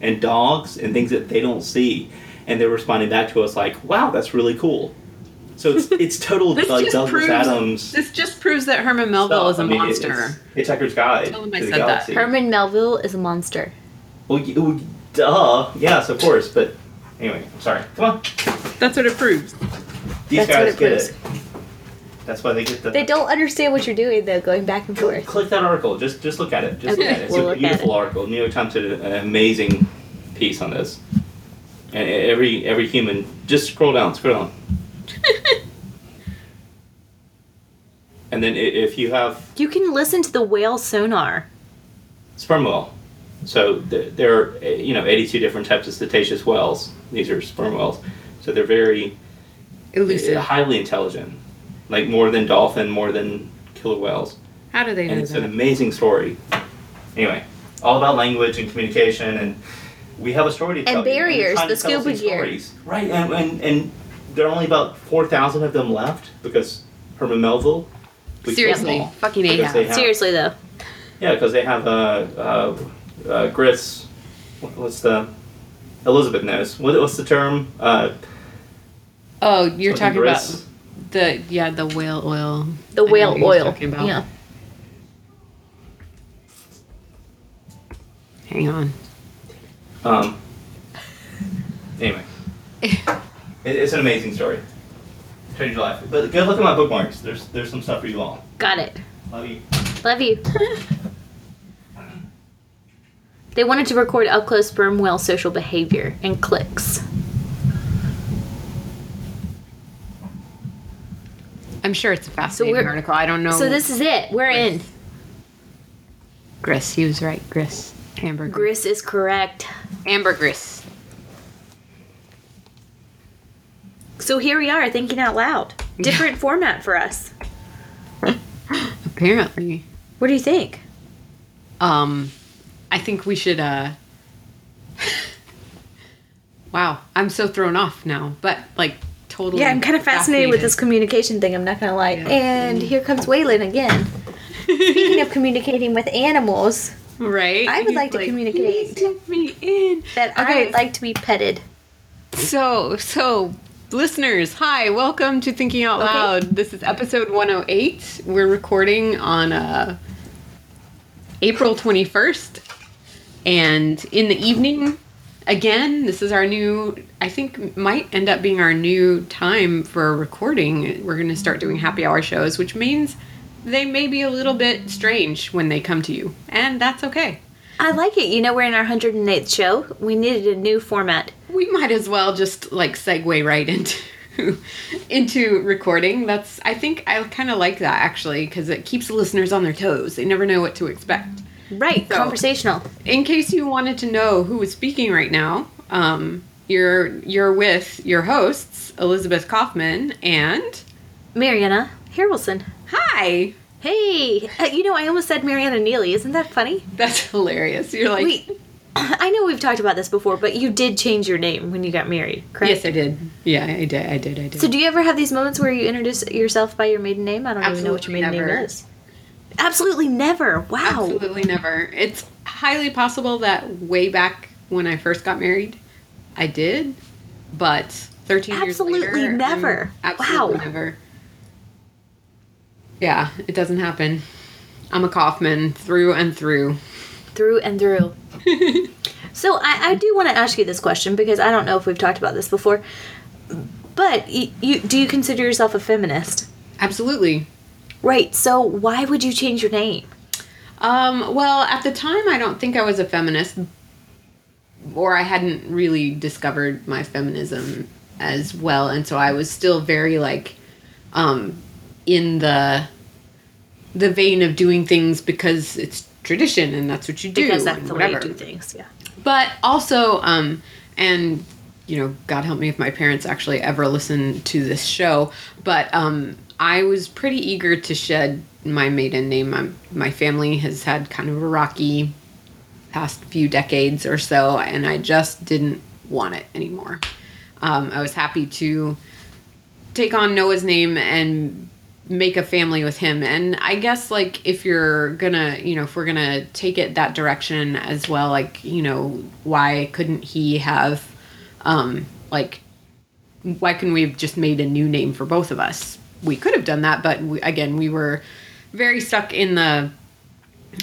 and dogs and things that they don't see, and they're responding back to us like, "Wow, that's really cool." So it's it's total This like just Douglas proves- Adams. This just proves that Herman Melville stuff. is a I mean, monster. It's Hitchhiker's Guide Tell him I to the said that. Herman Melville is a monster. Well, y- well, duh. Yes, of course. But anyway, I'm sorry. Come on. That's what it proves. These That's what guys it get proves. it. That's why they get the. They don't understand what you're doing though, going back and forth. click that article. Just just look at it. Just Okay, look at it. It's we'll a beautiful it. article. New York Times did an amazing piece on this. And every every human, just scroll down, scroll down, and then if you have You can listen to the whale sonar. sperm whale, so there are uh, you know 82 different types of cetaceous whales. These are sperm whales, so they're very Elusive. uh, highly intelligent, like more than dolphin, more than killer whales. How do they and know it's an amazing story. Anyway, all about language and communication, and we have a story to tell. you, we're barriers, trying the to tell scuba these gear. stories. right? And, and and there are only about four thousand of them left because Herman Melville. we killed them Seriously, all. fucking Because they have- Seriously though. Yeah, because they have uh, uh, uh, grits. what- What's the Elisabeth knows? What, what's the term? Uh, Oh, you're talking grits? about the yeah the whale oil. The I whale oil. Yeah. Hang on. Um. Anyway, it, it's an amazing story. Change your life. But go look at my bookmarks. There's there's some stuff for you all. Got it. Love you. Love you. they wanted to record up close sperm whale social behavior and clicks. I'm sure it's a fascinating we're- article. I don't know. So this is it. We're in. Gris. He was right. Gris. Amber. Gris is correct. Ambergris. So here we are thinking out loud. Different format for us. Apparently. What do you think? Um, I think we should. uh Wow, I'm so thrown off now. But like, totally. Yeah, I'm kind of fascinated with this communication thing, I'm not gonna lie. Yeah. And here comes Waylon again. Speaking of communicating with animals, Right. I would He's like to communicate. "Please let me in. that Okay. I like to be petted. So, so listeners, hi, welcome to Thinking Out Okay. Loud. This is episode 108. We're recording on uh, April 21st, and in the evening. Again, this is our new. I think might end up being our new time for recording. We're going to start doing happy hour shows, which means they may be a little bit strange when they come to you, and that's okay. I like it. You know, we're in our 108th show. We needed a new format. we might as well just like segue right into into recording that's i think i kind of like that actually because it keeps the listeners on their toes they never know what to expect Right, So- conversational. in case you wanted to know who is speaking right now um, you're you're with your hosts elisabeth kaufman and Merianna Harrelson. hi Hey, uh, you know, I almost said Merianna Neely. Isn't that funny? that's hilarious you're like Wait, I know we've talked about this before, but you did change your name when you got married, correct? yes i did yeah i did i did i did So do you ever have these moments where you introduce yourself by your maiden name? I don't even know what your maiden never. name is. Absolutely never. Wow. Absolutely never. It's highly possible that way back when I first got married, I did, but 13 Absolutely years later, absolutely never. I'm Absolutely Wow. never. Yeah, it doesn't happen. I'm a Kaufman through and through. Through and through. So I, I do want to ask you this question because I don't know if we've talked about this before. But you, you do you consider yourself a feminist? Absolutely. Right. So why would you change your name? Um, well, at the time, I don't think I was a feminist, or I hadn't really discovered my feminism as well, and so I was still very like, um, in the the vein of doing things because it's tradition and that's what you do. Because that's the way you do things. Yeah. But also, um, and you know, God help me if my parents actually ever listen to this show. But um, I was pretty eager to shed my maiden name. My, my family has had kind of a rocky past few decades or so, and I just didn't want it anymore. Um, I was happy to take on Noah's name and make a family with him. And I guess like if you're gonna, you know, if we're gonna take it that direction as well, like you know, why couldn't he have, um, like, why couldn't we have just made a new name for both of us? We could have done that, but we, again, we were very stuck in the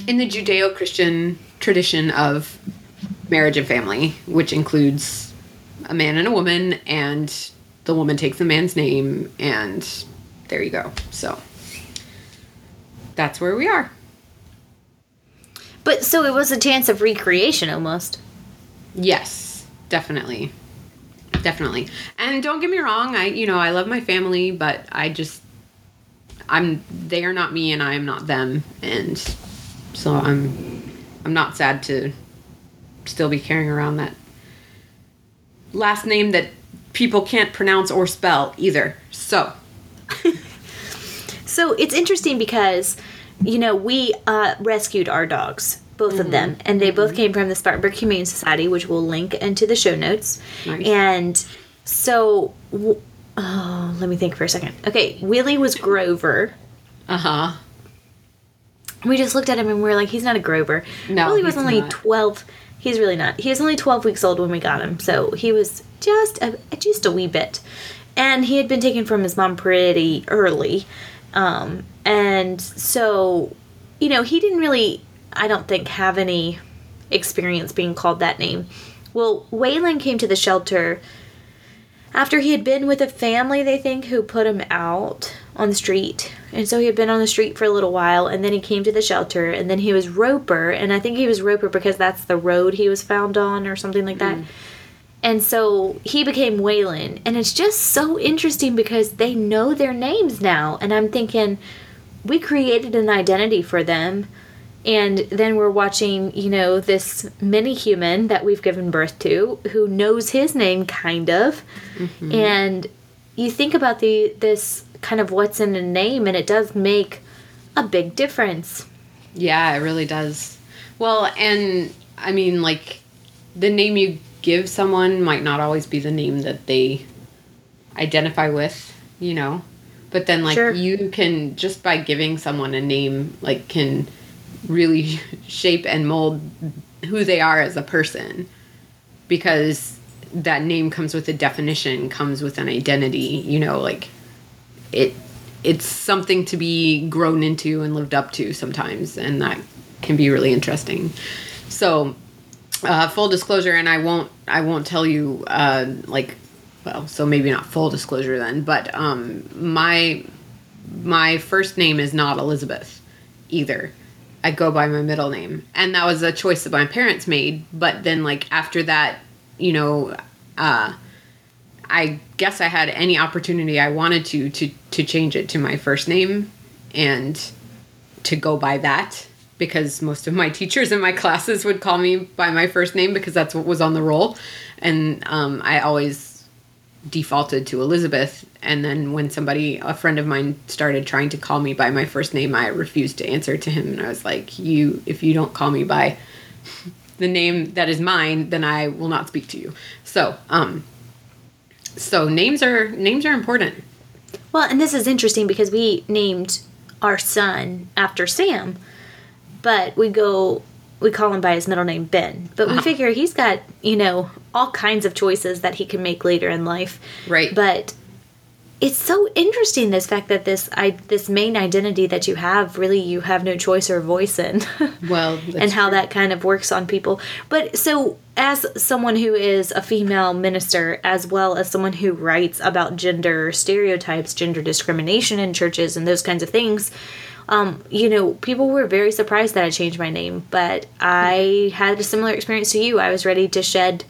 in the Judeo-Christian tradition of marriage and family, which includes a man and a woman, and the woman takes the man's name, and there you go. So that's where we are. But so it was a chance of recreation almost. Yes, definitely. Definitely. And don't get me wrong, I you know, I love my family, but I just I'm they are not me and I am not them and so I'm I'm not sad to still be carrying around that last name that people can't pronounce or spell either. So, So it's interesting because, you know, we uh, rescued our dogs, both of them, and they both came from the Spartanburg Humane Society, which we'll link into the show notes. Nice. And so, w- oh, let me think for a second. Okay, Willie was Grover. uh-huh. We just looked at him and we were like, he's not a Grover. No, Willie was only not. 12. He's really not. He was only 12 weeks old when we got him, so he was just a, just a wee bit. And he had been taken from his mom pretty early. Um, and so, you know, he didn't really, I don't think, have any experience being called that name. Well, Waylon came to the shelter after he had been with a family, they think, who put him out on the street. And so he had been on the street for a little while, and then he came to the shelter, and then he was Roper, and I think he was Roper because that's the road he was found on or something like that. Mm. And so he became Waylon, and it's just so interesting because they know their names now, and I'm thinking, we created an identity for them and then we're watching you know this mini human that we've given birth to who knows his name kind of mm-hmm. and you think about the this kind of what's in a name and it does make a big difference Yeah, it really does. Well, and I mean, like, the name you give someone might not always be the name that they identify with, you know? But then, like, Sure. you can, just by giving someone a name, like, can really shape and mold who they are as a person. Because that name comes with a definition, comes with an identity, you know, like, it it's something to be grown into and lived up to sometimes and that can be really interesting so uh, full disclosure and i won't i won't tell you uh, like well so maybe not full disclosure then but um, my my first name is not elisabeth either i go by my middle name. And that was a choice that my parents made. But then like after that you know uh, I guess I had any opportunity I wanted to to to change it to my first name and to go by that because most of my teachers in my classes would call me by my first name because that's what was on the roll. And um, I always defaulted to Elisabeth and then when somebody a friend of mine started trying to call me by my first name I refused to answer to him and I was like you if you don't call me by the name that is mine then I will not speak to you so um so names are names are important. well and this is interesting because we named our son after sam but we go we call him by his middle name ben. But we Uh-huh. figure he's got you know all kinds of choices that he can make later in life. Right. but it's so interesting this fact that this i this main identity that you have really you have no choice or voice in. Well, and how that kind of works on people. But so as someone who is a female minister as well as someone who writes about gender stereotypes gender discrimination in churches and those kinds of things um, you know people were very surprised that i changed my name but i had a similar experience to you. I was ready to shed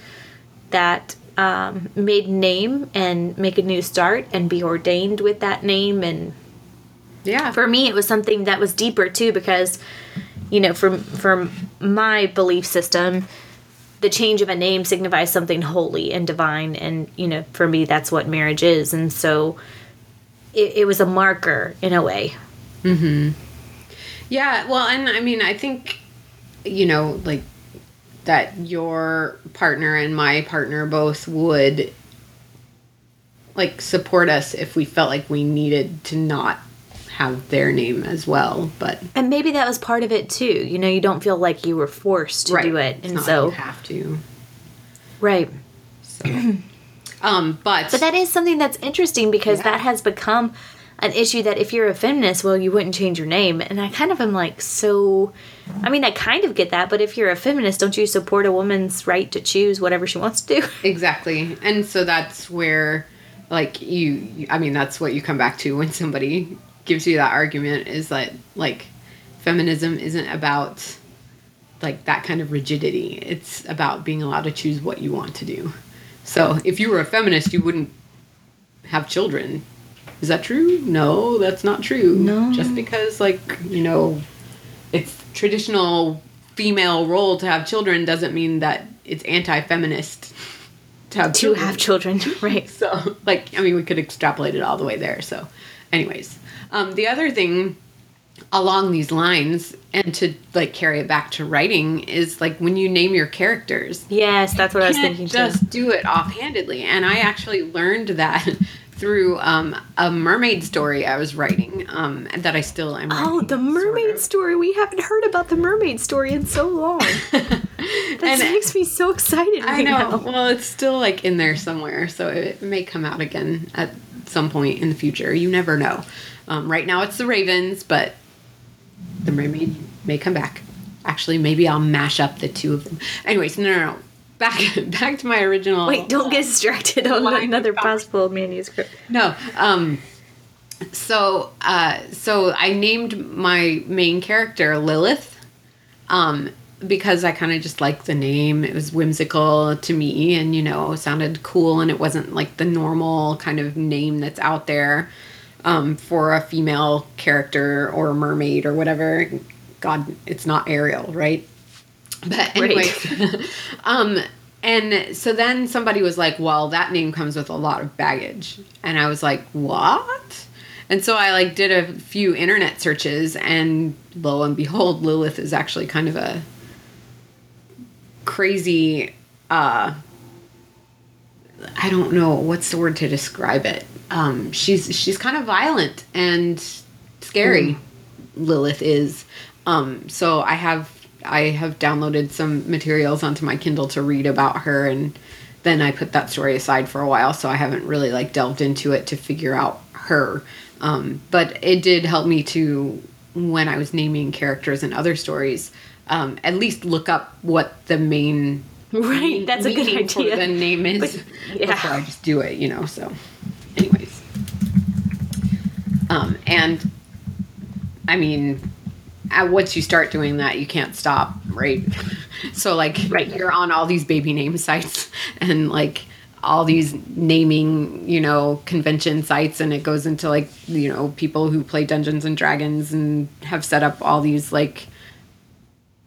that um, maiden name and make a new start and be ordained with that name. And yeah. for me it was something that was deeper too because you know from from my belief system the change of a name signifies something holy and divine. And you know for me that's what marriage is. And so it, it was a marker in a way Yeah, well, and I mean, I think, you know, like that your partner and my partner both would like support us if we felt like we needed to not have their name as well. But And maybe that was part of it too. You know, you don't feel like you were forced to do it, and so like you have to. right. so Um, but But that is something that's interesting because Yeah. that has become an issue that if you're a feminist, well, you wouldn't change your name. And I kind of am like, so, I mean, I kind of get that, but if you're a feminist, don't you support a woman's right to choose whatever she wants to do? Exactly. And so that's where like you, I mean that's what you come back to when somebody gives you that argument is that like feminism isn't about like that kind of rigidity. It's about being allowed to choose what you want to do. So if you were a feminist, you wouldn't have children. Is that true? No, that's not true. No. Just because like, you know, it's traditional female role to have children doesn't mean that it's anti-feminist to have to children. have children, right? So, like, I mean, we could extrapolate it all the way there. So, anyways, um, the other thing along these lines, and to like carry it back to writing, is like when you name your characters, Yes, that's what I was thinking just too. do it offhandedly. And I actually learned that through um, a mermaid story I was writing um, that I still am. Oh, writing, the sort mermaid of. story. We haven't heard about the mermaid story in so long. That makes me so excited I right know. now. Well, it's still like in there somewhere, so it may come out again at some point in the future. You never know. Um, right now, it's the Ravens, but the mermaid may come back. Actually, maybe I'll mash up the two of them. Anyways, no, no, no. Back, back to my original. Wait, don't get distracted on another possible manuscript. No. Um so uh so I named my main character Lilith. Um because I kind of just liked the name. It was whimsical to me and you know, sounded cool and it wasn't like the normal kind of name that's out there um for a female character or a mermaid or whatever. God, it's not Ariel, right? But anyway, um, and so then somebody was like, "Well, that name comes with a lot of baggage," and I was like, "What?" And so I like did a few internet searches, and lo and behold, Lilith is actually kind of a crazy. uh I don't know what's the word to describe it. Um, she's she's kind of violent and scary. Lilith is. Um, so I have I have downloaded some materials onto my Kindle to read about her, and then I put that story aside for a while. So I haven't really like delved into it to figure out her. Um, but it did help me to when I was naming characters in other stories, um, at least look up what the main Right, that's a good idea. the name is But- yeah. before I just do it, you know. So, anyways, um, and I mean, at, once you start doing that, you can't stop, right? So, like, Right. you're on all these baby name sites and like all these naming, you know, convention sites, and it goes into like, you know, people who play Dungeons and Dragons and have set up all these like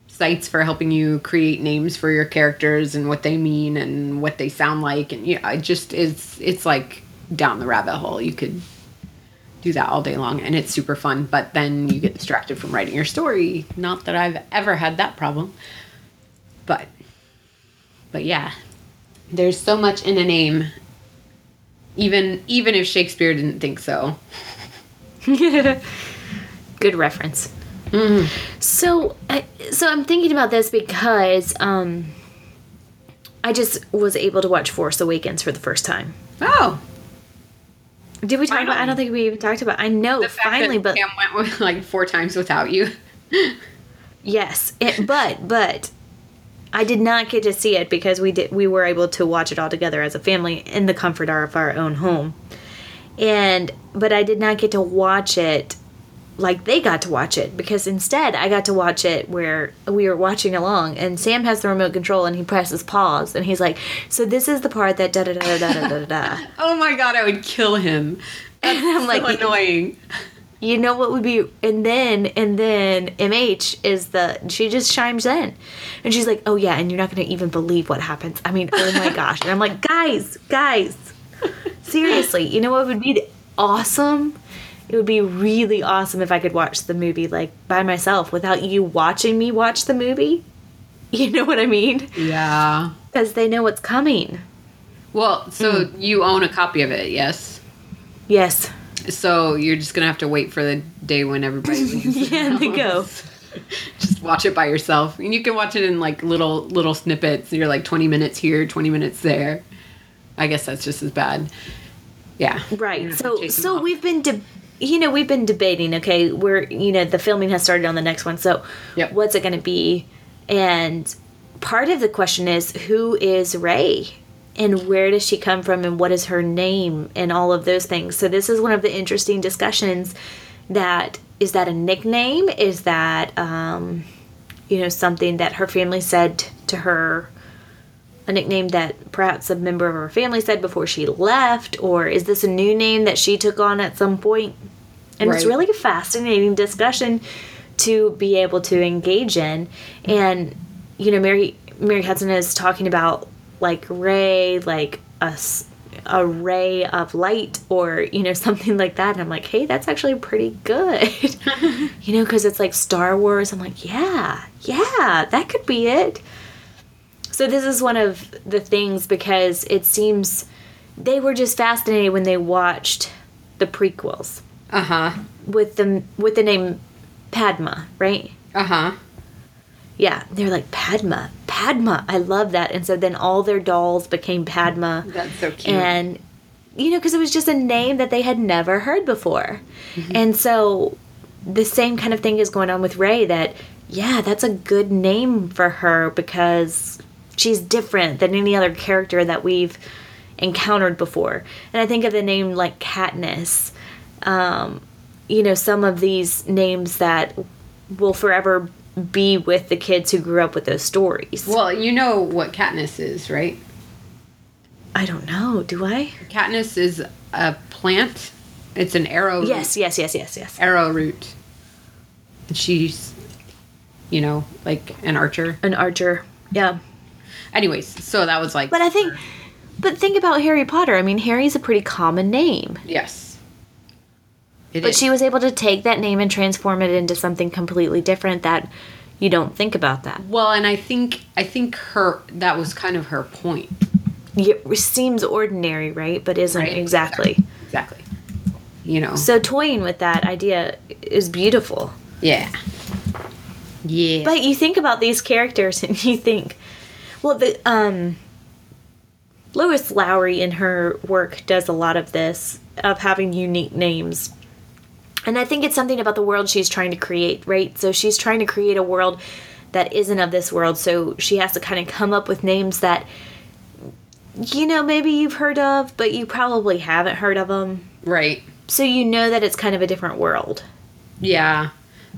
sites for helping you create names for your characters and what they mean and what they sound like and yeah it just is it's like down the rabbit hole you could do that all day long and it's super fun but then you get distracted from writing your story. Not that i've ever had that problem but but yeah. There's so much in a name even even if shakespeare didn't think so. Good reference. So, I, so I'm thinking about this because um, I just was able to watch Force Awakens for the first time. oh Did we talk about? I don't think we even talked about. I know the fact finally, but Cam went with like four times without you yes, it, but but I did not get to see it because we did we were able to watch it all together as a family in the comfort of our own home, and but I did not get to watch it like they got to watch it because instead I got to watch it where we were watching along and Sam has the remote control and he presses pause and he's like, "So this is the part that da da da da da da da." oh my god, I would kill him. That's and I'm so annoying. You know what would be and then and then MH is the she just chimes in. And she's like, "Oh yeah, and you're not going to even believe what happens." I mean, oh my gosh. And I'm like, "Guys, guys, seriously, you know what would be awesome?" It would be really awesome if i could watch the movie like by myself without you watching me watch the movie you know what i mean Yeah. because they know what's coming Well, so Hmm. you own a copy of it, yes? yes So you're just gonna have to wait for the day when everybody leaves. Yeah, they go. just watch it by yourself, and you can watch it in like little little snippets. You're like 20 minutes here, 20 minutes there. I guess that's just as bad. Yeah. Right. don't have to So so off. we've been you know, we've been debating, okay, we're you know, the filming has started on the next one. So Yep. what's it going to be? And part of the question is who is Rey? And where does she come from and what is her name and all of those things. So this is one of the interesting discussions that is that a nickname? Is that um you know something that her family said to her a nickname that perhaps a member of her family said before she left, or is this a new name that she took on at some point? And it's really a fascinating discussion to be able to engage in. And you know, Mary Mary Hudson is talking about like Rey, like a ray of light, or you know something like that. And I'm like, hey, that's actually pretty good. you know, because it's like Star Wars. I'm like, yeah, yeah, that could be it. So this is one of the things because it seems they were just fascinated when they watched the prequels Uh huh. with the with the name Padmé, right? Uh huh. Yeah, they're like Padmé, Padmé. I love that. And so then all their dolls became Padmé, That's so cute. and you know because it was just a name that they had never heard before, and so the same kind of thing is going on with Rey. That yeah, that's a good name for her because she's different than any other character that we've encountered before. And I think of the name like Katniss. Um, you know, some of these names that will forever be with the kids who grew up with those stories. well, you know what Katniss is, right? I don't know. Do I? Katniss is a plant. It's an arrow. Yes, yes, yes, yes, yes. Arrow root. And she's, you know, like an archer. An archer. Yeah. Anyways, so that was like. But I think, but think about Harry Potter. I mean, Harry's a pretty common name. yes. It But is. she was able to take that name and transform it into something completely different that you don't think about that. Well, and I think I think her that was kind of her point. It seems ordinary, right? But isn't Right. exactly. Exactly. You know. So toying with that idea is beautiful. yeah. Yeah. But you think about these characters and you think, well, the um, Lois Lowry in her work does a lot of this of having unique names. And I think it's something about the world she's trying to create, right? So she's trying to create a world that isn't of this world. So she has to kind of come up with names that, you know, maybe you've heard of, but you probably haven't heard of them. right. So you know that it's kind of a different world. Yeah.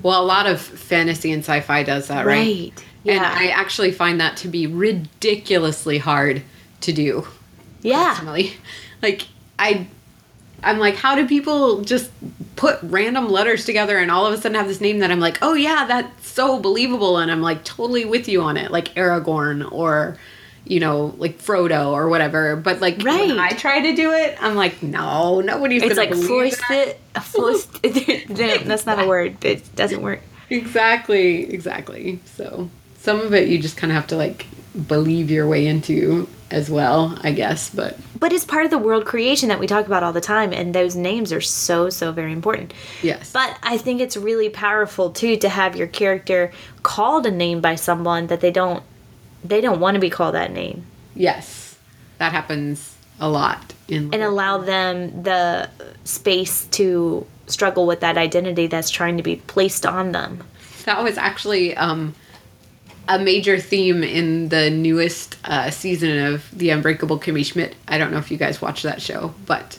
Well, a lot of fantasy and sci-fi does that, right? Right. Yeah. And I actually find that to be ridiculously hard to do. yeah. Personally, like I, I'm like, how do people just put random letters together and all of a sudden have this name that I'm like, oh yeah, that's so believable, and I'm like totally with you on it, like Aragorn or, you know, like Frodo or whatever. But like when I try to do it, I'm like, no, nobody's It's like forced that. it. Forced. no, that's not a word. It doesn't work. Exactly, exactly. So some of it you just kind of have to like believe your way into as well, I guess. But But it's part of the world creation that we talk about all the time, and those names are so so very important. yes, But I think it's really powerful too to have your character called a name by someone that they don't they don't want to be called that name, yes, that happens a lot in and allow them the space to struggle with that identity that's trying to be placed on them. That was actually um, a major theme in the newest uh, season of The Unbreakable Kimmy Schmidt. I don't know if you guys watch that show, but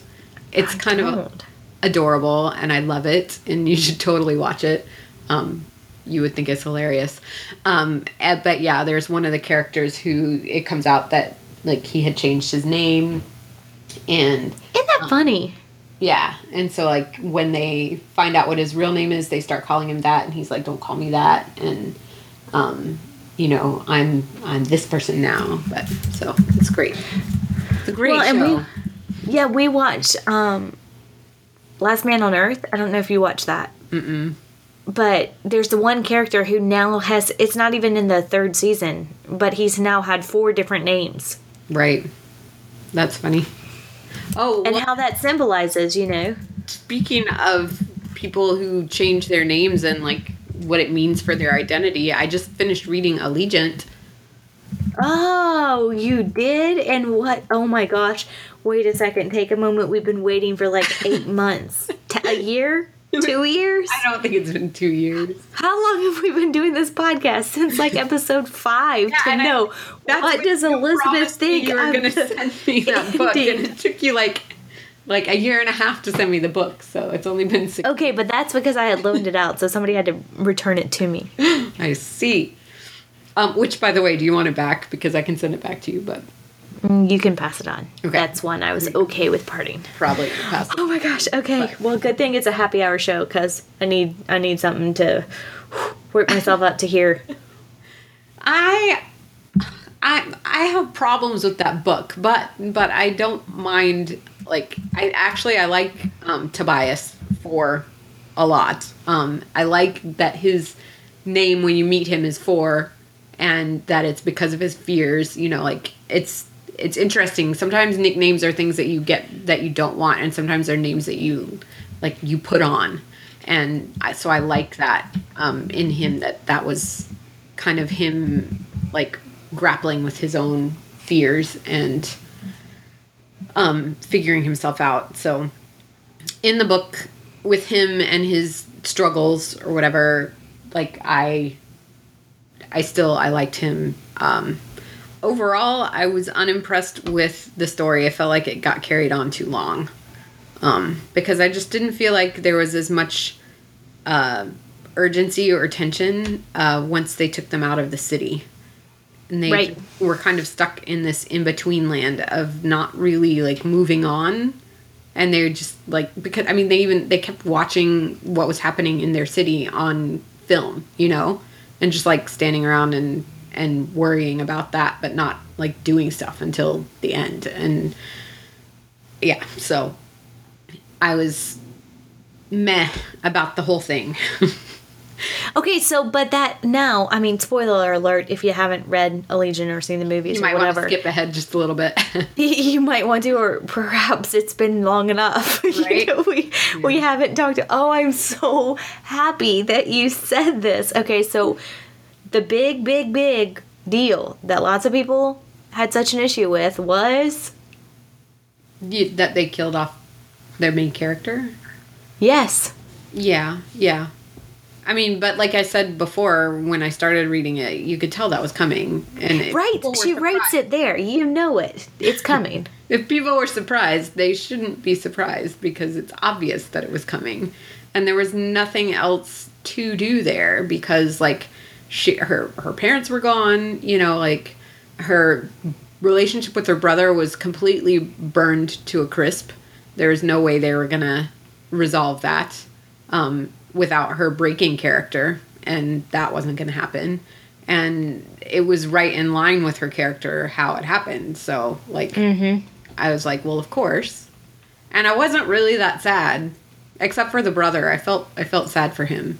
it's I kind of don't. adorable and I love it, and you should totally watch it. Um, you would think it's hilarious. Um, eh, but yeah, there's one of the characters who it comes out that like he had changed his name, and Isn't that funny? yeah, and so like when they find out what his real name is, they start calling him that, and he's like, "Don't call me that," and um, you know, I'm I'm this person now. But so it's great. It's a great Well, and show. we- Yeah, we watched um, Last Man on Earth. I don't know if you watched that. Mm-mm. But there's the one character who now has. It's not even in the third season, but he's now had four different names, Right. That's funny. Oh, and well- how that symbolizes, you know. speaking of people who change their names and like what it means for their identity, I just finished reading Allegiant. Oh, you did? And what? Oh my gosh. Wait a second. Take a moment. We've been waiting for like eight months, a year? Two years? I don't think it's been two years. How long have we been doing this podcast? Since like episode five to and I- know That's what does Elisabeth think You were going to send me that book, and it took you like like a year and a half to send me the book. So it's only been six. Okay, but that's because I had loaned it out, so somebody had to return it to me. I see. Um, which, by the way, do you want it back? Because I can send it back to you, but You can pass it on. Okay. That's one I was okay with parting. probably pass it. Oh my gosh. Okay. Well, good thing it's a happy hour show because I need I need something to work myself up to hear. I, I, I have problems with that book, but but I don't mind. Like, I actually I like um, Tobias for a lot. Um, I like that his name when you meet him is Four, and that it's because of his fears. You know, like it's it's interesting. Sometimes nicknames are things that you get that you don't want, and sometimes they're names that you like you put on. And I, so I like that um, in him that that was kind of him like grappling with his own fears and um, figuring himself out. So in the book with him and his struggles or whatever, like I I still I liked him. Um, overall, I was unimpressed with the story. I felt like it got carried on too long. Um, because I just didn't feel like there was as much uh, urgency or tension uh, once they took them out of the city. And they Right. were kind of stuck in this in between land of not really like moving on. And they're just like because I mean they even they kept watching what was happening in their city on film, you know, and just like standing around and and worrying about that, but not like doing stuff until the end. And yeah, so I was meh about the whole thing. Okay, so but that now, I mean, spoiler alert if you haven't read Allegiant or seen the movies you might want to skip ahead just a little bit. you might want to, or perhaps it's been long enough. You Right? know, we we haven't talked. Oh, I'm so happy that you said this. Okay, so the big, big, big deal that lots of people had such an issue with was You- that they killed off their main character. yes, Yeah, yeah. I mean, but like I said before, when I started reading it, you could tell that was coming. And it- right. She writes it there. You know it. It's coming. If people were surprised, they shouldn't be surprised because it's obvious that it was coming, and there was nothing else to do there because like she her her parents were gone. You know, like her relationship with her brother was completely burned to a crisp. There was no way they were gonna resolve that um, without her breaking character, and that wasn't gonna happen. And it was right in line with her character how it happened. So like. mm-hmm. I was like, well, of course. And I wasn't really that sad, except for the brother. I felt I felt sad for him.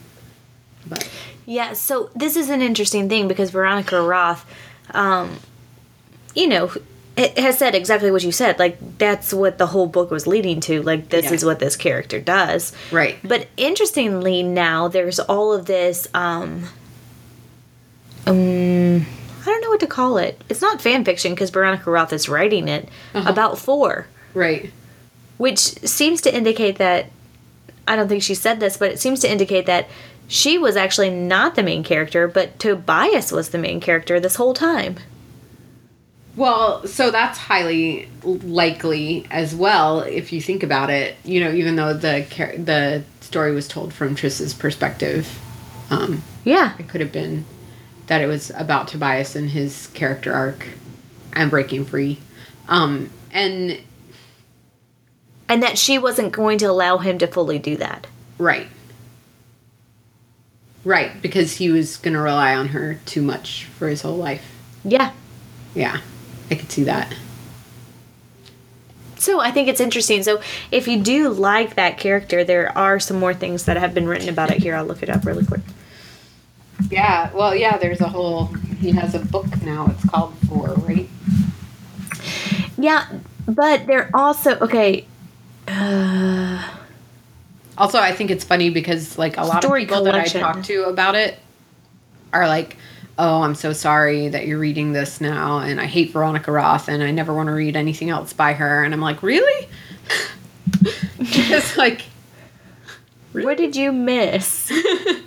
But Yeah, so this is an interesting thing because Veronica Roth, um, you know, has said exactly what you said. Like, that's what the whole book was leading to. Like, this Yeah. is what this character does. right. But interestingly, now there's all of this, um, um, I don't know what to call it. It's not fan fiction because Veronica Roth is writing it about four, Right. which seems to indicate that I don't think she said this, but it seems to indicate that she was actually not the main character, but Tobias was the main character this whole time. Well, so that's highly likely as well if you think about it. You know, even though the the story was told from Tris's perspective, um, Yeah. it could have been that it was about Tobias and his character arc and breaking free. Um, and And that she wasn't going to allow him to fully do that. Right. Right, because he was going to rely on her too much for his whole life. Yeah. Yeah, I could see that. So I think it's interesting. So if you do like that character, there are some more things that have been written about it here. I'll look it up really quick. Yeah, well, yeah, there's a whole. He has a book now. It's called Four, right? Yeah, but they're also okay. Uh, Also, I think it's funny because like a lot Story of people collection. that I talk to about it are like, "Oh, I'm so sorry that you're reading this now, and I hate Veronica Roth, and I never want to read anything else by her." And I'm like, "Really?" Because like, What did you miss?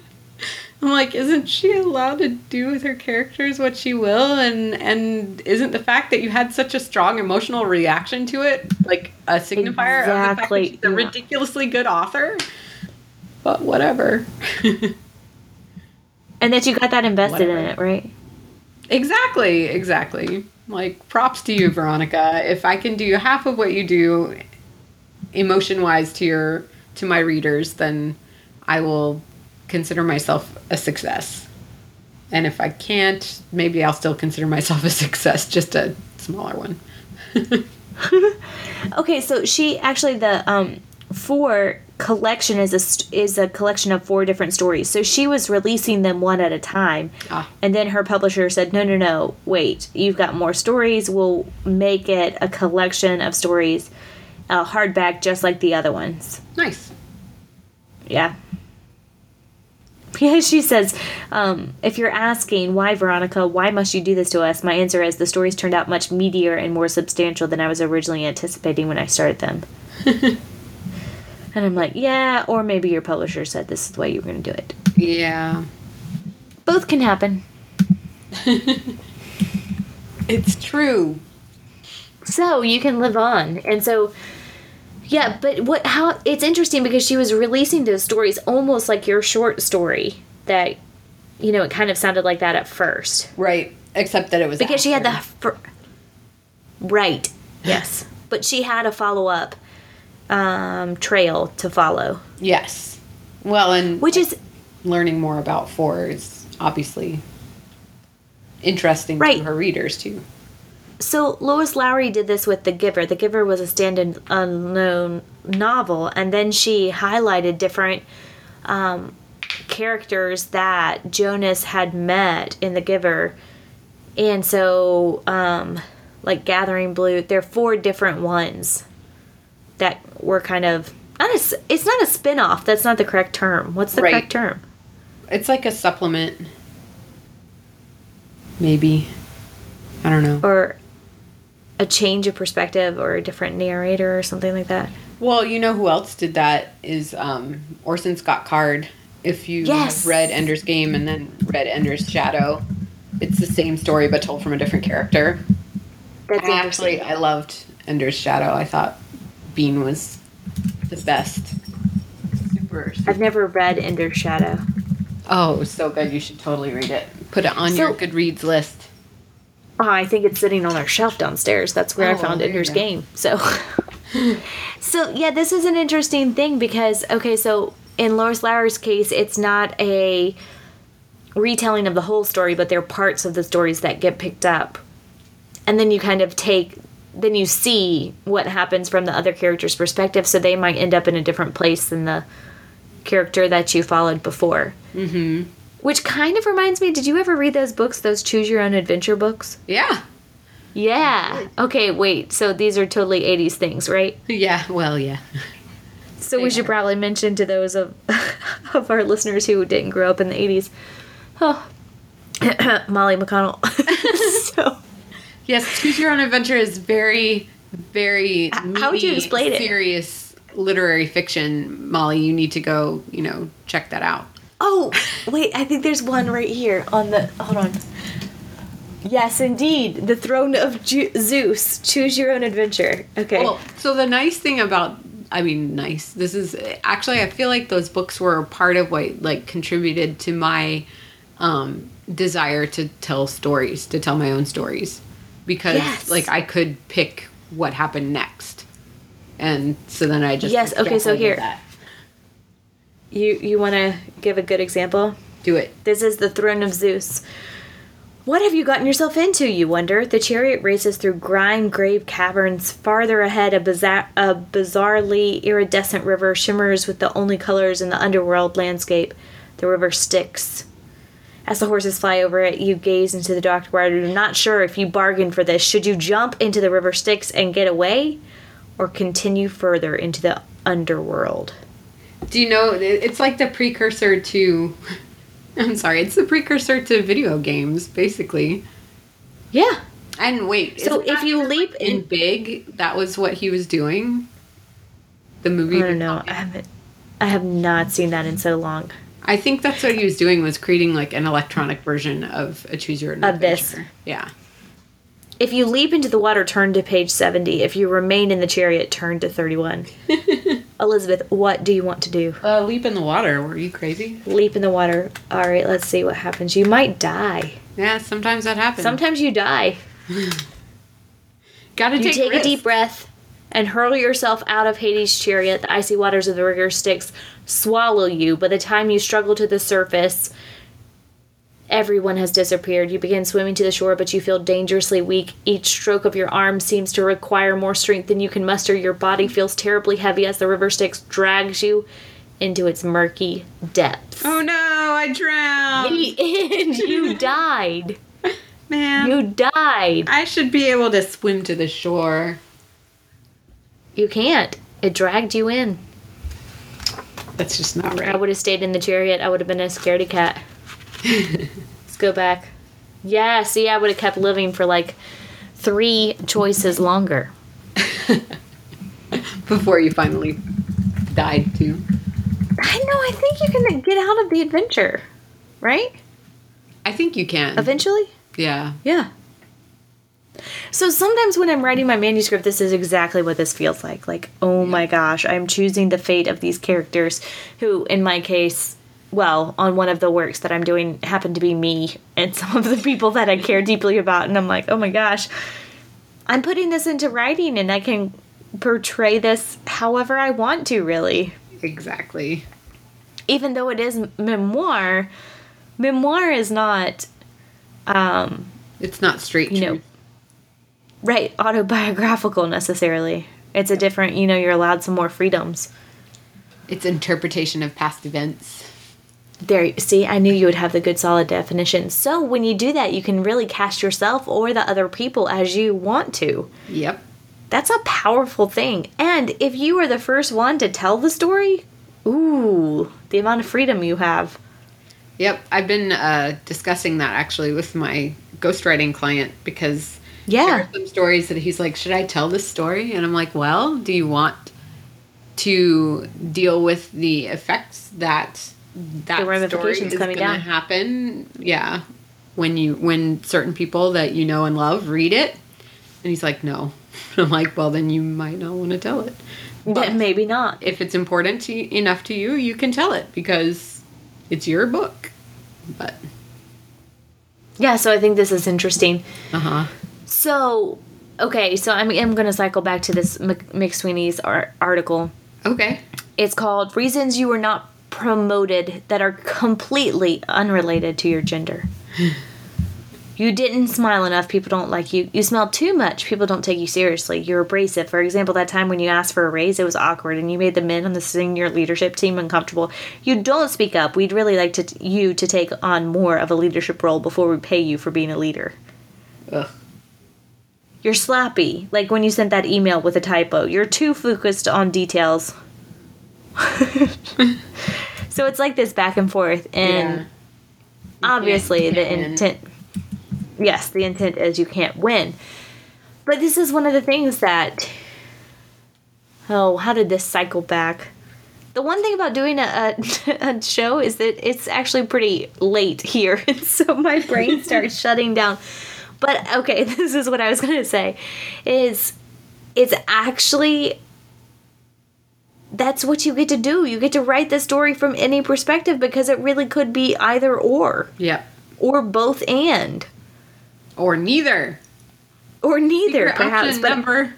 I'm like, isn't she allowed to do with her characters what she will? And and isn't the fact that you had such a strong emotional reaction to it like a signifier of the fact that she's a yeah. ridiculously good author? But whatever. And that you got that invested in it, right? exactly, exactly. Like props to you, Veronica. If I can do half of what you do emotion wise to your to my readers, then I will consider myself a success. And if I can't, maybe I'll still consider myself a success, just a smaller one. Okay, so she actually the um four collection is a is a collection of four different stories. So she was releasing them one at a time. Ah. And then her publisher said, "No, no, no. Wait. You've got more stories. We'll make it a collection of stories, a hardback just like the other ones." Nice. Yeah. Yeah, she says, um, if you're asking why, Veronica, why must you do this to us? My answer is the stories turned out much meatier and more substantial than I was originally anticipating when I started them. and I'm like, yeah, or maybe your publisher said this is the way you were going to do it. Yeah. Both can happen. It's true. So you can live on. And so, yeah, but what, how, it's interesting because she was releasing those stories almost like your short story that, you know, it kind of sounded like that at first. Right. Except that it was because she had the after. right yes but she had a follow-up um, trail to follow Yes. Well, and which is learning more about four is obviously interesting Right. to her readers too. So lois lowry did this with the giver the giver was a stand unknown novel and then she highlighted different um, characters that jonas had met in the giver and so um, like gathering blue there are four different ones that were kind of not a, it's not a spin-off that's not the correct term what's the Right. correct term It's like a supplement. Maybe. I don't know. or a change of perspective or a different narrator or something like that Well, you know who else did that is um, Orson Scott Card. If you Yes. read Ender's Game and then read Ender's Shadow, it's the same story but told from a different character. that's I actually I loved Ender's Shadow. I thought Bean was the best. Super. i've never read ender's shadow Oh, it was so good. You should totally read it. Put it on So- your Goodreads list. I think it's sitting on our shelf downstairs. That's where I Oh, found there Ender's. Game. So, so yeah, this is an interesting thing because okay, so in Lois Lowry's case, it's not a retelling of the whole story, but they're parts of the stories that get picked up, and then you kind of take, then you see what happens from the other character's perspective. So they might end up in a different place than the character that you followed before. Mm-hmm. Which kind of reminds me, did you ever read those books, those choose your own adventure books? Yeah. Yeah. Okay, wait. So these are totally 80s things, right? Yeah. Well, yeah. So They we should probably mention to those of of our listeners who didn't grow up in the 80s. Oh. Molly McConnell. so Yes, Choose Your Own Adventure is very, very how would you meaty, explain it? Serious literary fiction, Molly. You need to go. You know, check that out. Oh, wait, I think there's one right here on the hold on. Yes, indeed. The throne of Ju- Zeus. Choose your own adventure. Okay. Well, so the nice thing about I mean, nice. This is actually I feel like those books were part of what like contributed to my um desire to tell stories, to tell my own stories because Yes. like I could pick what happened next. And so then I just Yes, okay, so here. that. You you want to give a good example? do it. This is the throne of Zeus. What have you gotten yourself into, you wonder? The chariot races through grime grave caverns. Farther ahead, a, bizarre, a bizarrely iridescent river shimmers with the only colors in the underworld landscape. The river Styx. As the horses fly over it, you gaze into the dark water, not sure if you bargained for this. Should you jump into the river Styx and get away, or continue further into the underworld? Do you know? It's like the precursor to. I'm sorry. It's the precursor to video games, basically. Yeah. And wait. So if you leap like, in Big, that was what he was doing. The movie. I don't know. I haven't. I have not seen that in so long. I think that's what he was doing was creating like an electronic version of a choose your own Of this. adventure. Yeah. If you leap into the water, turn to page 70. If you remain in the chariot, turn to 31. Elisabeth, what do you want to do? Uh, leap in the water. Were you crazy? Leap in the water. All right, let's see what happens. You might die. Yeah. Sometimes that happens. Sometimes you die. Gotta You take, take a deep breath and hurl yourself out of Hades' chariot. The icy waters of the river Styx swallow you. By the time you struggle to the surface, everyone has disappeared. You begin swimming to the shore, but you feel dangerously weak. Each stroke of your arm seems to require more strength than you can muster. Your body feels terribly heavy as the river Styx drags you into its murky depths. Oh no! I drowned. The end. You died. Man. You died. I should be able to swim to the shore. You can't. It dragged you in. That's just not right. I would have stayed in the chariot. I would have been a scaredy cat. Let's go back. Yeah, see, I would have kept living for like three choices longer. Before you finally died too. I know, I think you can get out of the adventure, right? I think you can. Eventually? Yeah. Yeah. So sometimes when I'm writing my manuscript, this is exactly what this feels like. Like, oh my gosh, I'm choosing the fate of these characters who, in my case, well, on one of the works that I'm doing happened to be me and some of the people that I care deeply about. And I'm like, oh my gosh, I'm putting this into writing and I can portray this however I want to, really. Exactly. Even though it is memoir, memoir is not, um, It's not straight You know, truth. right autobiographical necessarily it's a different you know you're allowed some more freedoms It's interpretation of past events. There see i knew you would have the good solid definition so when you do that you can really cast yourself or the other people as you want to Yep. that's a powerful thing and if you are the first one to tell the story ooh the amount of freedom you have Yep. I've been uh, discussing that actually with my ghostwriting client because there yeah are some stories that he's like, should I tell this story? And I'm like, well, do you want to deal with the effects that that The story ramifications is coming gonna down. happen? Yeah, when you when certain people that you know and love read it, and he's like, no. I'm like, well, then you might not want to tell it. But maybe not if it's important to, enough to you, you can tell it because it's your book. But yeah so i think this is interesting uh huh. so okay so i'm, I'm gonna cycle back to this Mc- mcsweeney's ar- article Okay. It's called Reasons You Were Not Promoted That Are Completely Unrelated to Your Gender. You didn't smile enough, people don't like you. You smell too much, people don't take you seriously. You're abrasive. For example, that time when you asked for a raise, it was awkward and you made the men on the senior leadership team uncomfortable. You don't speak up. We'd really like to you to take on more of a leadership role before we pay you for being a leader. Ugh. You're slappy, like when you sent that email with a typo. You're too focused on details. so it's like this back and forth, and Yeah. obviously the can't win. intent. Yes, the intent is you can't win. But this is one of the things that. Oh, how did this cycle back? The one thing about doing a, a, a show is that it's actually pretty late here, and so my brain starts shutting down. But okay, this is what I was gonna say: is it's actually that's what you get to do. You get to write the story from any perspective because it really could be either or, Yep. or both and, Or neither. or neither, Secret perhaps. But number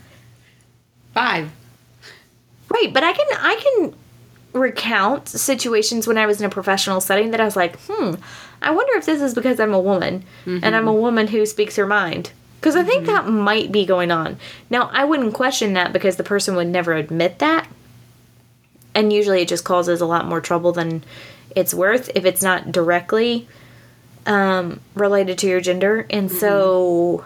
five. right, but I can I can recount situations when I was in a professional setting that I was like, hmm, I wonder if this is because I'm a woman and I'm a woman who speaks her mind. Because I think that might be going on. Now, I wouldn't question that because the person would never admit that. And usually it just causes a lot more trouble than it's worth if it's not directly um, related to your gender. And so.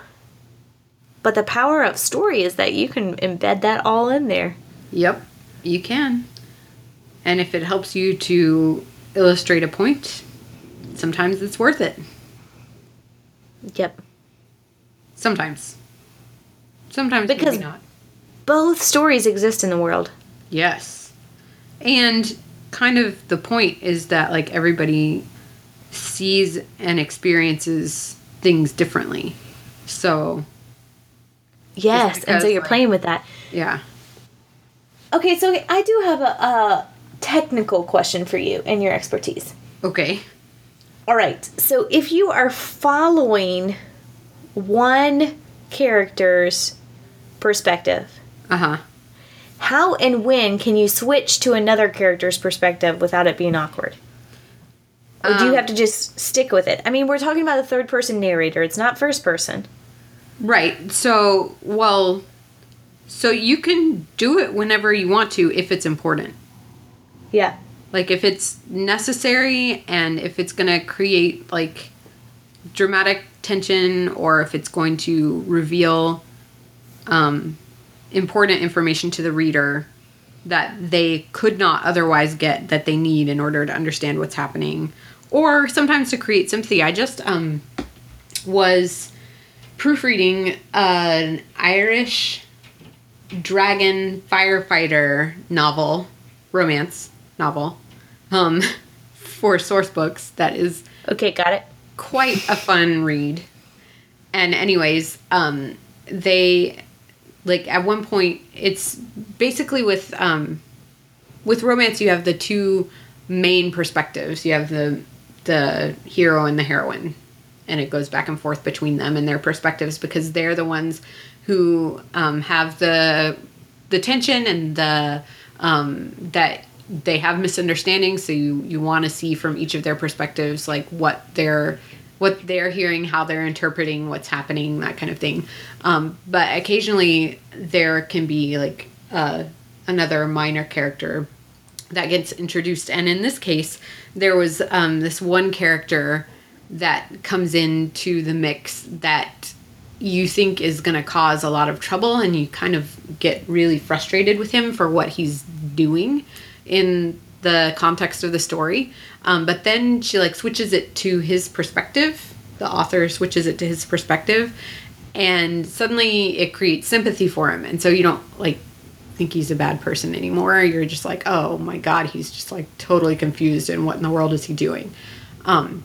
But the power of story is that you can embed that all in there. Yep. You can. and if it helps you to illustrate a point, sometimes it's worth it. Yep. Sometimes. Sometimes Because- maybe not. Both stories exist in the world. Yes. And kind of the point is that like everybody sees and experiences things differently. So, Yes, and so you're like- playing with that. yeah. Okay, so I do have a, a technical question for you and your expertise. Okay. All right, so if you are following one character's perspective, Uh-huh. How and when can you switch to another character's perspective without it being awkward? Or do you Um, have to just stick with it? I mean, we're talking about a third person narrator, it's not first person. Right. So, well, so you can do it whenever you want to if it's important. Yeah. Like if it's necessary and if it's going to create like dramatic tension or if it's going to reveal um, important information to the reader that they could not otherwise get that they need in order to understand what's happening or sometimes to create sympathy. I just um, was proofreading an Irish dragon firefighter novel, romance novel, um, for Sourcebooks that is Okay, got it. quite a fun read. And anyways, um they like at one point it's basically with um with romance you have the two main perspectives. You have the the hero and the heroine and it goes back and forth between them and their perspectives because they're the ones who um, have the the tension and the um, that they have misunderstandings so you you want to see from each of their perspectives like what they're what they're hearing how they're interpreting what's happening that kind of thing um, but occasionally there can be like uh, another minor character that gets introduced. And in this case, there was um, this one character that comes into the mix that you think is going to cause a lot of trouble, and you kind of get really frustrated with him for what he's doing in the context of the story. Um, but then she like switches it to his perspective. The author switches it to his perspective, and suddenly it creates sympathy for him. And so you don't like think he's a bad person anymore. You're just like, oh my god, he's just like totally confused and what in the world is he doing? Um,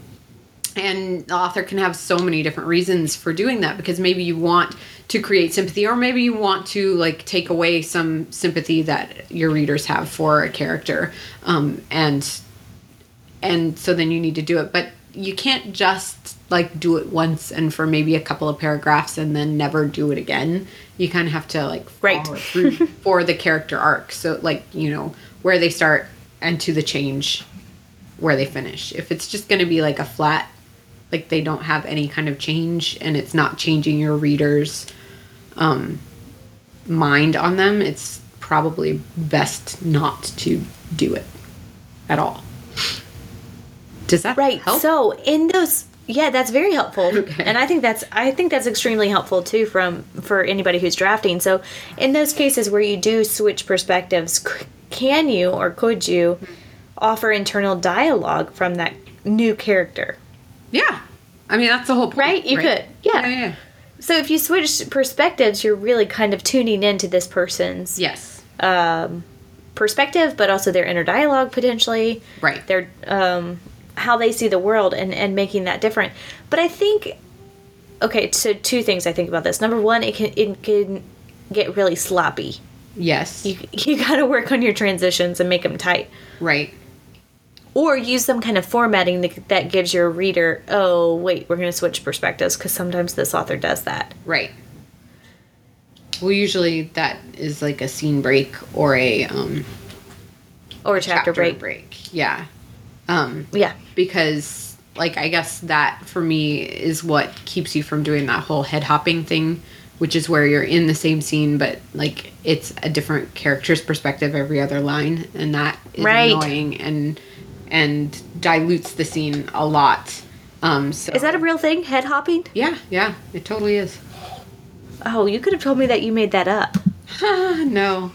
and the author can have so many different reasons for doing that because maybe you want to create sympathy or maybe you want to like take away some sympathy that your readers have for a character. Um, and and so then you need to do it. But you can't just like do it once and for maybe a couple of paragraphs and then never do it again. You kind of have to like Right. through for the character arc. So like you know where they start and to the change where they finish. If it's just going to be like a flat like they don't have any kind of change and it's not changing your readers um mind on them it's probably best not to do it at all does that Right. help? So in those yeah, that's very helpful. Okay. And I think that's I think that's extremely helpful too from for anybody who's drafting. So in those cases where you do switch perspectives, c- can you or could you offer internal dialogue from that new character? Yeah i mean that's the whole point Right? You could. Yeah. yeah, yeah. So if you switch perspectives, you're really kind of tuning into this person's yes um, perspective, but also their inner dialogue potentially. right their um, how they see the world and and making that different. But I think okay, so two things I think about this. Number one, it can it can get really sloppy. yes You you got to work on your transitions and make them tight. right Or use some kind of formatting that, that gives your reader, oh, wait, we're going to switch perspectives because sometimes this author does that. right well usually that is like a scene break or a um Or a chapter, break. break yeah um Yeah. because like I guess that for me is what keeps you from doing that whole head hopping thing, which is where you're in the same scene but like it's a different character's perspective every other line and that is Right. annoying and and dilutes the scene a lot. Um so Is that a real thing? Head hopping? Yeah, yeah, it totally is. Oh, you could have told me that you made that up. no.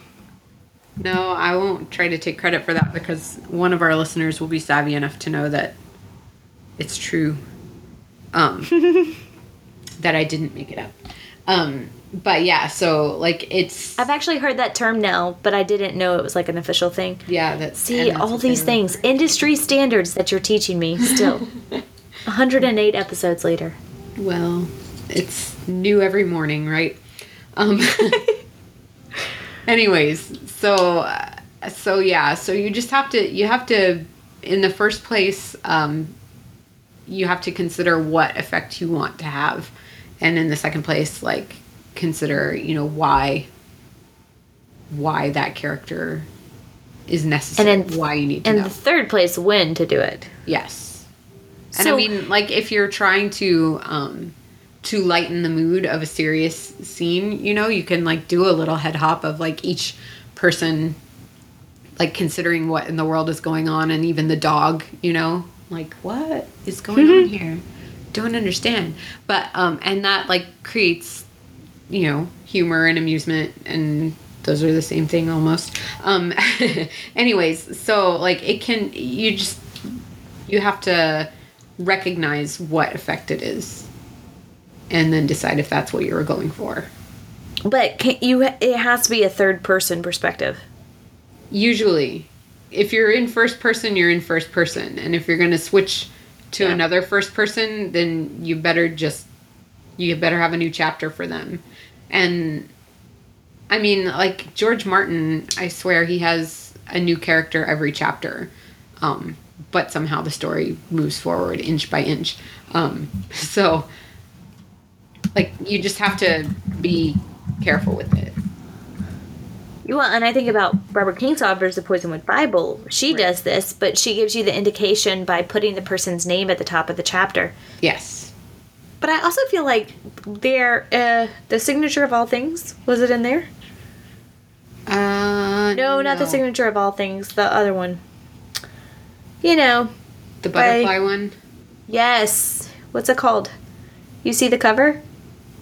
No, I won't try to take credit for that because one of our listeners will be savvy enough to know that it's true. Um, that I didn't make it up. Um, but yeah, so like it's I've actually heard that term now, but I didn't know it was like an official thing. yeah that's See, that's all these things, industry standards that you're teaching me still. 108 episodes later. Well, it's new every morning, right? Um, anyways, so uh, so yeah, so you just have to you have to in the first place um, you have to consider what effect you want to have, and in the second place, like consider you know why why that character is necessary, And in- why you need to And know. the third place, when to do it. Yes. And So- I mean, like, if you're trying to um, to lighten the mood of a serious scene, you know, you can like do a little head hop of like each person, like considering what in the world is going on, and even the dog, you know, like what is going on here? Don't understand. But um, and that like creates, you know, humor and amusement and. Those are the same thing almost. Um, anyways, so like it can, you just you have to recognize what effect it is and then decide if that's what you were going for But can you? It has to be a third person perspective. usually if you're in first person you're in first person and if you're going to switch to Yeah. another first person then you better just you better have a new chapter for them and i mean like george martin i swear he has a new character every chapter um, but somehow the story moves forward inch by inch um, so like you just have to be careful with it Well, and I think about Barbara Kingsolver's The Poisonwood Bible. She Right. does this, but she gives you the indication by putting the person's name at the top of the chapter. yes But I also feel like their uh, the signature of all things was it in there? uh, No, not the signature of all things. The other one. You know, the butterfly one yes. What's it called? You see the cover?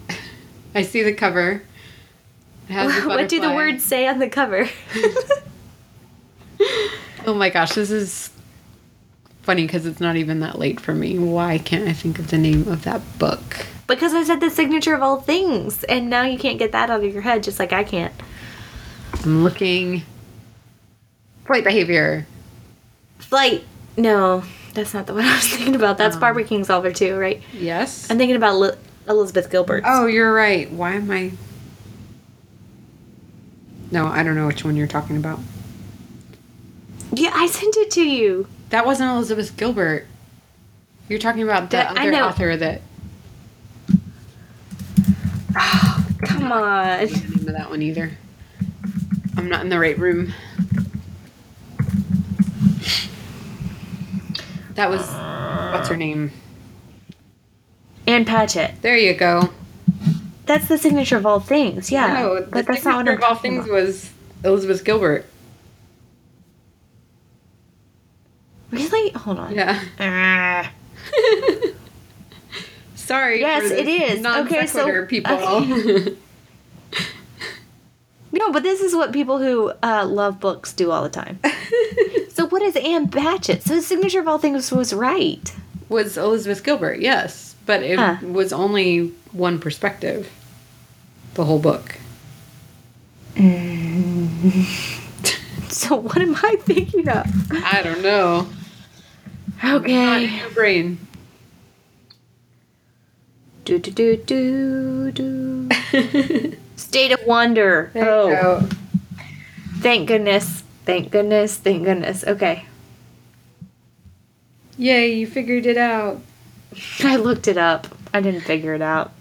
I see the cover. It has the what do the words say on the cover? Oh my gosh, this is funny because it's not even that late for me. Why can't I think of the name of that book? because I said the signature of all things, and now you can't get that out of your head, just like I can't. I'm looking. Flight behavior. Flight. No, that's not the one I was thinking about. That's Um. Barbara Kingsolver too, right? Yes. I'm thinking about Li- Elizabeth Gilbert. oh, you're right. Why am I? No, I don't know which one you're talking about. yeah, I sent it to you. That wasn't Elizabeth Gilbert. You're talking about the That- other author that. Oh, Come on. I don't know the name of that one either. I'm not in the right room. That was what's her name? Ann Patchett. There you go. That's the signature of all things. Yeah, No, the but that's not what signature of all things about. was Elizabeth Gilbert. Really? Hold on. Yeah. Ah. Sorry. Yes, it is. Okay, so- people. No, but this is what people who uh, love books do all the time. so what is Ann Patchett? So the signature of all things was right. was Elizabeth Gilbert? Yes, but it Huh. was only one perspective. The whole book. So what am I thinking of? I don't know. Not in Okay. your brain. Do do do do do. State of wonder. There oh, you go. thank goodness. Thank goodness. Thank goodness. Okay. Yay, you figured it out. I looked it up. I didn't figure it out.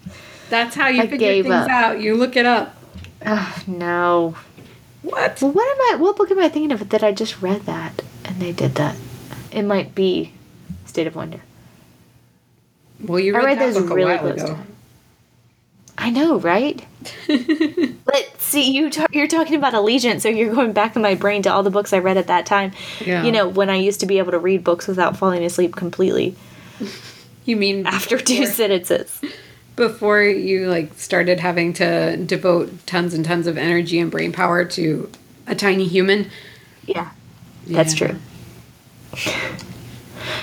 That's how you I figure gave things up. out. You look it up. Ugh, no. What? Well, what am I? What book am I thinking of that I just read that and they did that? It might be State of Wonder. Well, you I read, read that those book a really while close ago. I know, right? But see, you ta- you're talking about Allegiant, so you're going back in my brain to all the books I read at that time. Yeah. You know, when I used to be able to read books without falling asleep completely You mean after two sentences. before you like started having to devote tons and tons of energy and brain power to A tiny human. Yeah, that's Yeah. true.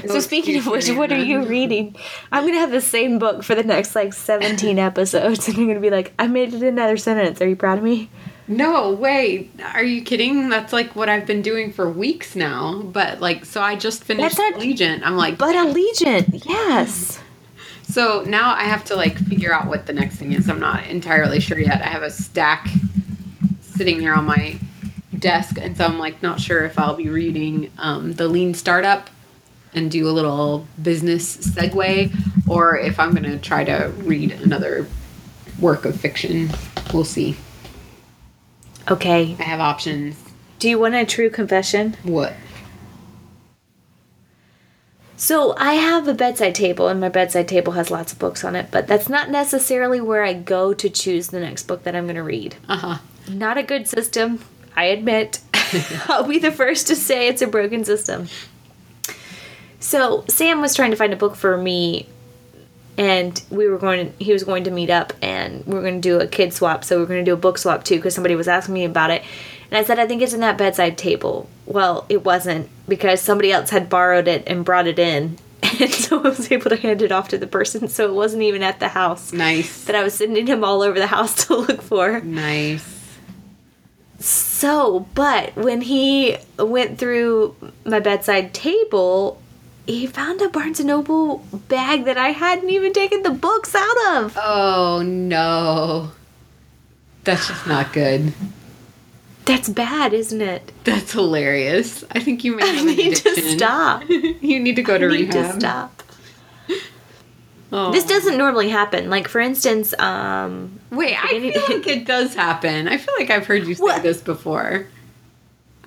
So speaking of which, what are you reading? I'm gonna have the same book for the next like 17 episodes, and I'm gonna be like, I made it another sentence. Are you proud of me? No, wait. Are you kidding? That's like what I've been doing for weeks now. But like, so I just finished That's not- Legion. I'm like, But Allegiant, yes. so now I have to like figure out what the next thing is. I'm not entirely sure yet. I have a stack sitting here on my desk, and so I'm like not sure if I'll be reading um, the Lean Startup and do a little business segue, or if I'm gonna try to read another work of fiction. We'll see. Okay. I have options. Do you want a true confession? What? So I have a bedside table, and my bedside table has lots of books on it, but that's not necessarily where I go to choose the next book that I'm going to read. Uh huh. Not a good system, I admit. I'll be the first to say it's a broken system. So Sam was trying to find a book for me, and we were going. To, he was going to meet up, and we were going to do a kid swap. So we are going to do a book swap too, because somebody was asking me about it, and I said I think it's in that bedside table. Well, it wasn't because somebody else had borrowed it and brought it in, and so I was able to hand it off to the person. So it wasn't even at the house Nice. that I was sending him all over the house to look for. Nice. So, but when he went through my bedside table, he found a Barnes and Noble bag that I hadn't even taken the books out of. Oh no. That's just not good. That's bad, isn't it? That's hilarious. I think you may I have an need to stop. you need to go to I need rehab. to stop. Oh. This doesn't normally happen. Like for instance, um Wait, I feel like it does happen. I feel like I've heard you say What? this before.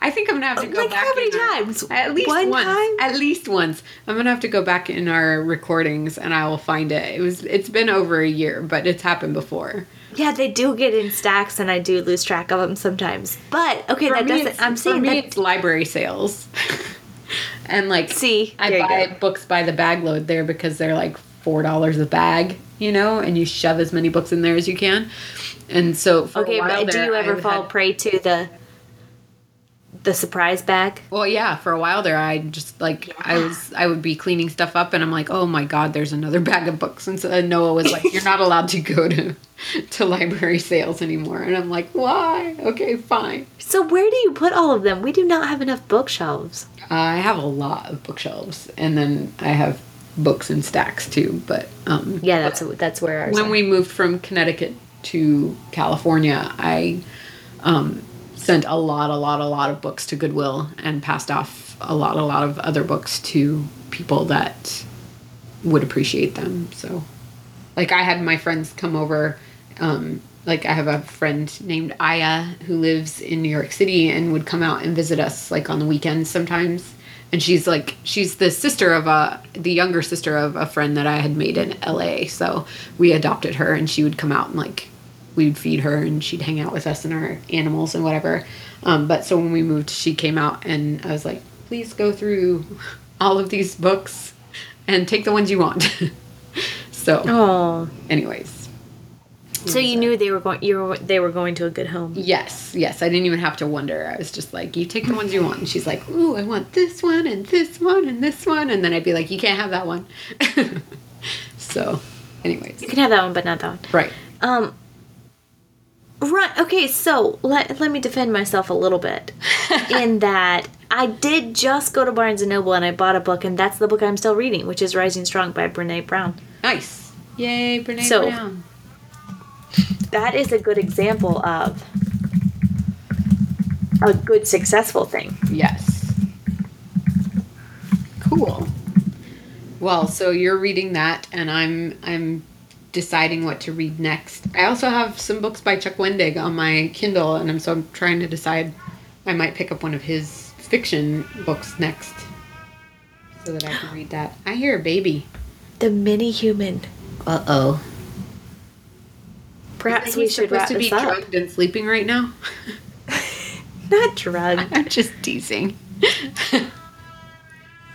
I think I'm gonna have to go Like, back. how many in our- times? At least One once. time? At least once. I'm gonna have to go back in our recordings and I will find it. It was. It's been over a year, but it's happened before. yeah, they do get in stacks and I do lose track of them sometimes. But okay, For that doesn't I'm for saying me, that it's library sales. and like, See, I buy books by the bag load there because they're like four dollars a bag, you know, and you shove as many books in there as you can. And so, for Okay, a while but do you ever I fall had- prey to the the surprise bag? Well, yeah, for a while there, I just like I was I would be cleaning stuff up, and I'm like, oh my god, there's another bag of books, and so and Noah was like, you're not allowed to go to to library sales anymore, and I'm like, why? Okay, fine. So where do you put all of them? We do not have enough bookshelves. I have a lot of bookshelves, and then I have books and stacks too. But um, Yeah, that's that's where ours. when are. we moved from Connecticut to California, I um, sent a lot, a lot, a lot of books to Goodwill and passed off a lot, a lot of other books to people that would appreciate them. So, like, I had my friends come over. Um, like, I have a friend named Aya who lives in New York City and would come out and visit us, like, on the weekends sometimes. And she's like, she's the sister of a, the younger sister of a friend that I had made in LA. So we adopted her and she would come out and, like, we'd feed her and she'd hang out with us and our animals and whatever. Um, but so when we moved, she came out and I was like, please go through all of these books and take the ones you want. so, Oh, anyways, so you knew they were going. You were they were going to a good home. yes, yes, I didn't even have to wonder. I was just like, you take the ones you want. And she's like, ooh, I want this one and this one and this one. And then I'd be like, you can't have that one. so, anyways, You can have that one, but not that one. right. Um. Right. Okay. So let let me defend myself a little bit. in that I did just go to Barnes and Noble and I bought a book, and that's the book I'm still reading, which is Rising Strong by Brene Brown. Nice. Yay, Brene So- Brown. That is a good example of a good successful thing. Yes. Cool. Well, so you're reading that, and I'm I'm deciding what to read next. I also have some books by Chuck Wendig on my Kindle, and I'm so I'm trying to decide. I might pick up one of his fiction books next, so that I can read that. I hear a baby. The mini human. Uh oh. Perhaps we should wrap supposed to be up. drugged and sleeping right now. Not drugged. I'm just teasing.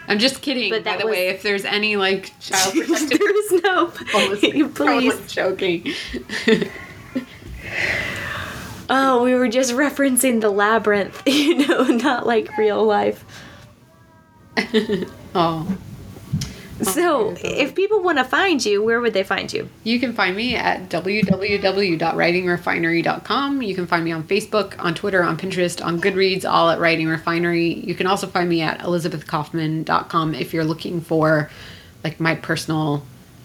I'm just kidding. But by the was- way, if there's any like child protective there is no. policy, I Please. was joking. Oh, we were just referencing the labyrinth, you know, not like real life. Oh. So, if people want to find you, where would they find you? You can find me at www.writingrefinery.com. You can find me on Facebook, on Twitter, on Pinterest, on Goodreads, all at Writing Refinery. You can also find me at elizabethkaufman.com if you're looking for like my personal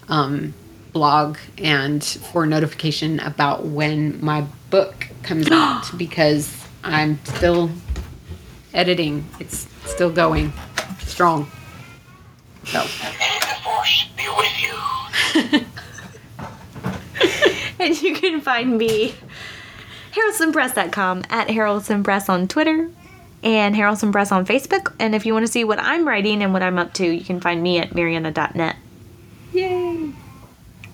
um, blog and for notification about when my book comes out because I'm still editing. It's still going strong. So, May the force be with you. And you can find me harrelsonpress.com at harrelsonpress on Twitter and Harrelson Press on Facebook. And if you want to see what I'm writing and what I'm up to, you can find me at merianna.net. yay!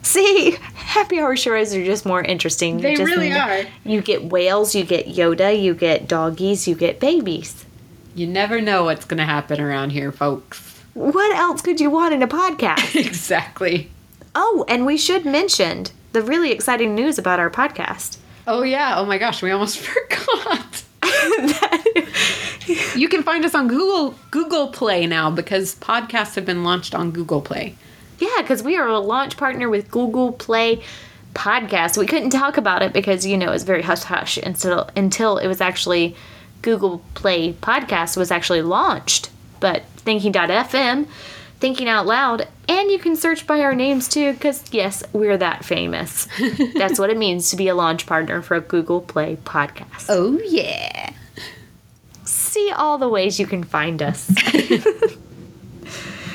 See, happy hour shows are just more interesting. They Just really in- are. You get whales, you get Yoda, you get doggies, you get babies. You never know what's going to happen around here, folks. What else could you want in a podcast? exactly. oh, and we should mention the really exciting news about our podcast. Oh yeah. Oh my gosh, we almost forgot. you can find us on Google Google Play now because podcasts have been launched on Google Play. Yeah, because we are a launch partner with Google Play Podcast. We couldn't talk about it because you know it's very hush hush until until it was actually Google Play Podcast was actually launched. But Thinking.fm, Thinking Out Loud, and you can search by our names too, because yes, we're that famous. That's what it means to be a launch partner for a Google Play Podcast. Oh yeah. See all the ways you can find us.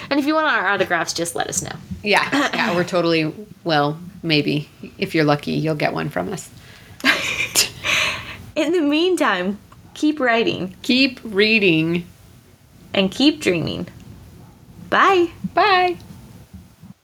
and if you want our autographs, just let us know. Yeah, yeah, we're totally well, maybe if you're lucky, you'll get one from us. In the meantime, keep writing Keep reading. And keep dreaming. Bye. Bye.